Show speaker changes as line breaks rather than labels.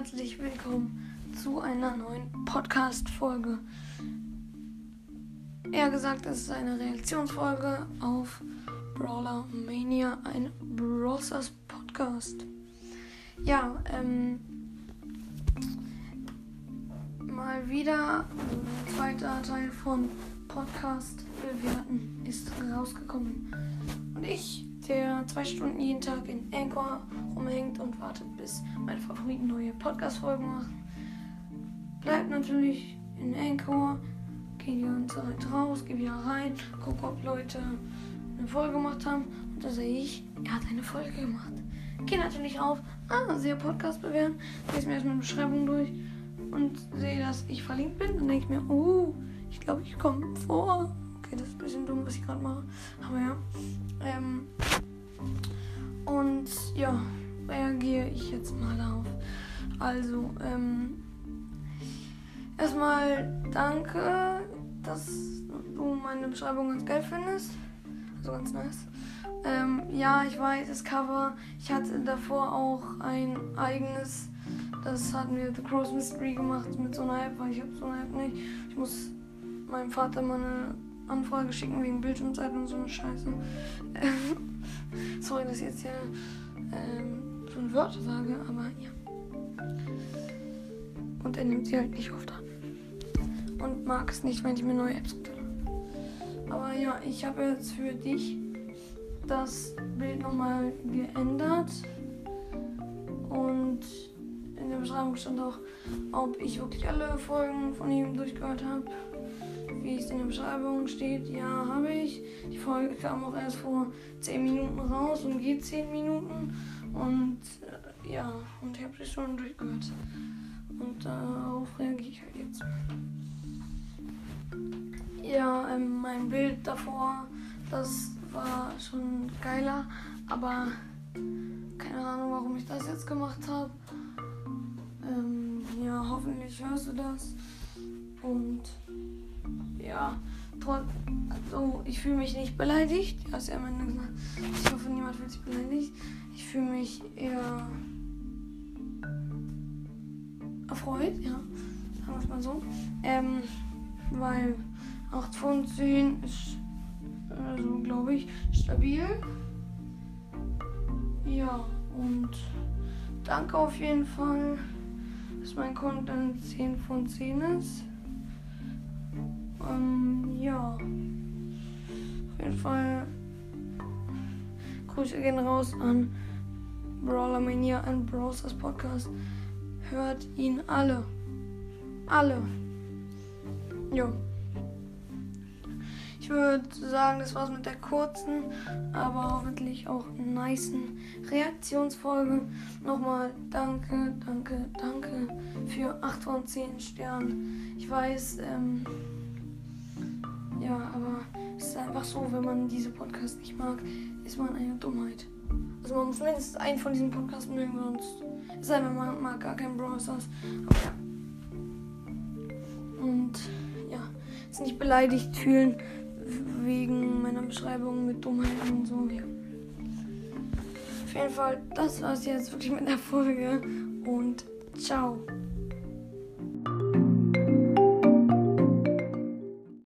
herzlich willkommen zu einer neuen Podcast-Folge. Eher gesagt, es ist eine Reaktionsfolge auf Brawler Mania, ein Brawlers Podcast. Ja, ähm, mal wieder ein zweiter Teil von Podcast bewerten ist rausgekommen. Und ich, der zwei Stunden jeden Tag in Anchor rumhängt und wartet, bis meine Favoriten neue Podcast-Folgen machen, bleibt natürlich in Anchor, geht die ganze Zeit raus, geht wieder rein, guck, ob Leute eine Folge gemacht haben. Und da sehe ich, er hat eine Folge gemacht. Gehe natürlich auf, ah, sehe Podcast bewerten, lese mir erstmal eine Beschreibung durch und sehe, dass ich verlinkt bin. Dann denke ich mir, oh, ich glaube, ich komme vor. Okay, das ist ein bisschen dumm, was ich gerade mache. Aber ja. Ähm, ja, reagiere ich jetzt mal darauf. Also, ähm, erstmal danke, dass du meine Beschreibung ganz geil findest. Also ganz nice. Ähm, ja, ich weiß, das Cover. Ich hatte davor auch ein eigenes. Das hatten wir The Cross Mystery gemacht mit so einer App, weil ich habe so eine App nicht. Ich muss meinem Vater mal eine Anfrage schicken wegen Bildschirmzeit und so eine Scheiße. Sorry, dass ich jetzt hier ähm, ein Wörter sage, aber ja. Und er nimmt sie halt nicht oft an. Und mag es nicht, wenn ich mir neue Apps runterlade. Aber ja, ich habe jetzt für dich das Bild nochmal geändert. Und in der Beschreibung stand auch, ob ich wirklich alle Folgen von ihm durchgehört habe. Wie es in der Beschreibung steht, ja, habe ich. Folge kam auch erst vor 10 Minuten raus und geht 10 Minuten. Und äh, ja, und ich habe sie schon durchgehört. Und darauf reagiere ich halt jetzt. Ja, ähm, mein Bild davor, das war schon geiler, aber keine Ahnung, warum ich das jetzt gemacht habe. Ähm, ja, hoffentlich hörst du das. Und ja, also ich fühle mich nicht beleidigt. Gesagt, ich hoffe, niemand fühlt sich beleidigt. Ich fühle mich eher erfreut, ja, sagen wir es mal so. Ähm, weil 8 von 10 ist, also glaube ich, stabil. Ja, und danke auf jeden Fall, dass mein Content 10 von 10 ist. Ähm, ja. Auf jeden Fall Grüße gehen raus an Brawler Mania und Browsers Podcast. Hört ihn alle. Alle. Jo. Ich würde sagen, das war's mit der kurzen, aber hoffentlich auch nicen Reaktionsfolge. Nochmal danke, danke, danke für 8 von 10 Sternen. Ich weiß, ähm, ja, aber es ist einfach so, wenn man diese Podcasts nicht mag, ist man eine Dummheit. Also man muss mindestens einen von diesen Podcasts mögen, sonst es sei denn, man mag gar keinen Browsers. Aber ja. Und ja, jetzt nicht beleidigt fühlen wegen meiner Beschreibung mit Dummheiten und so. Ja. Auf jeden Fall, das war's jetzt wirklich mit der Folge und ciao.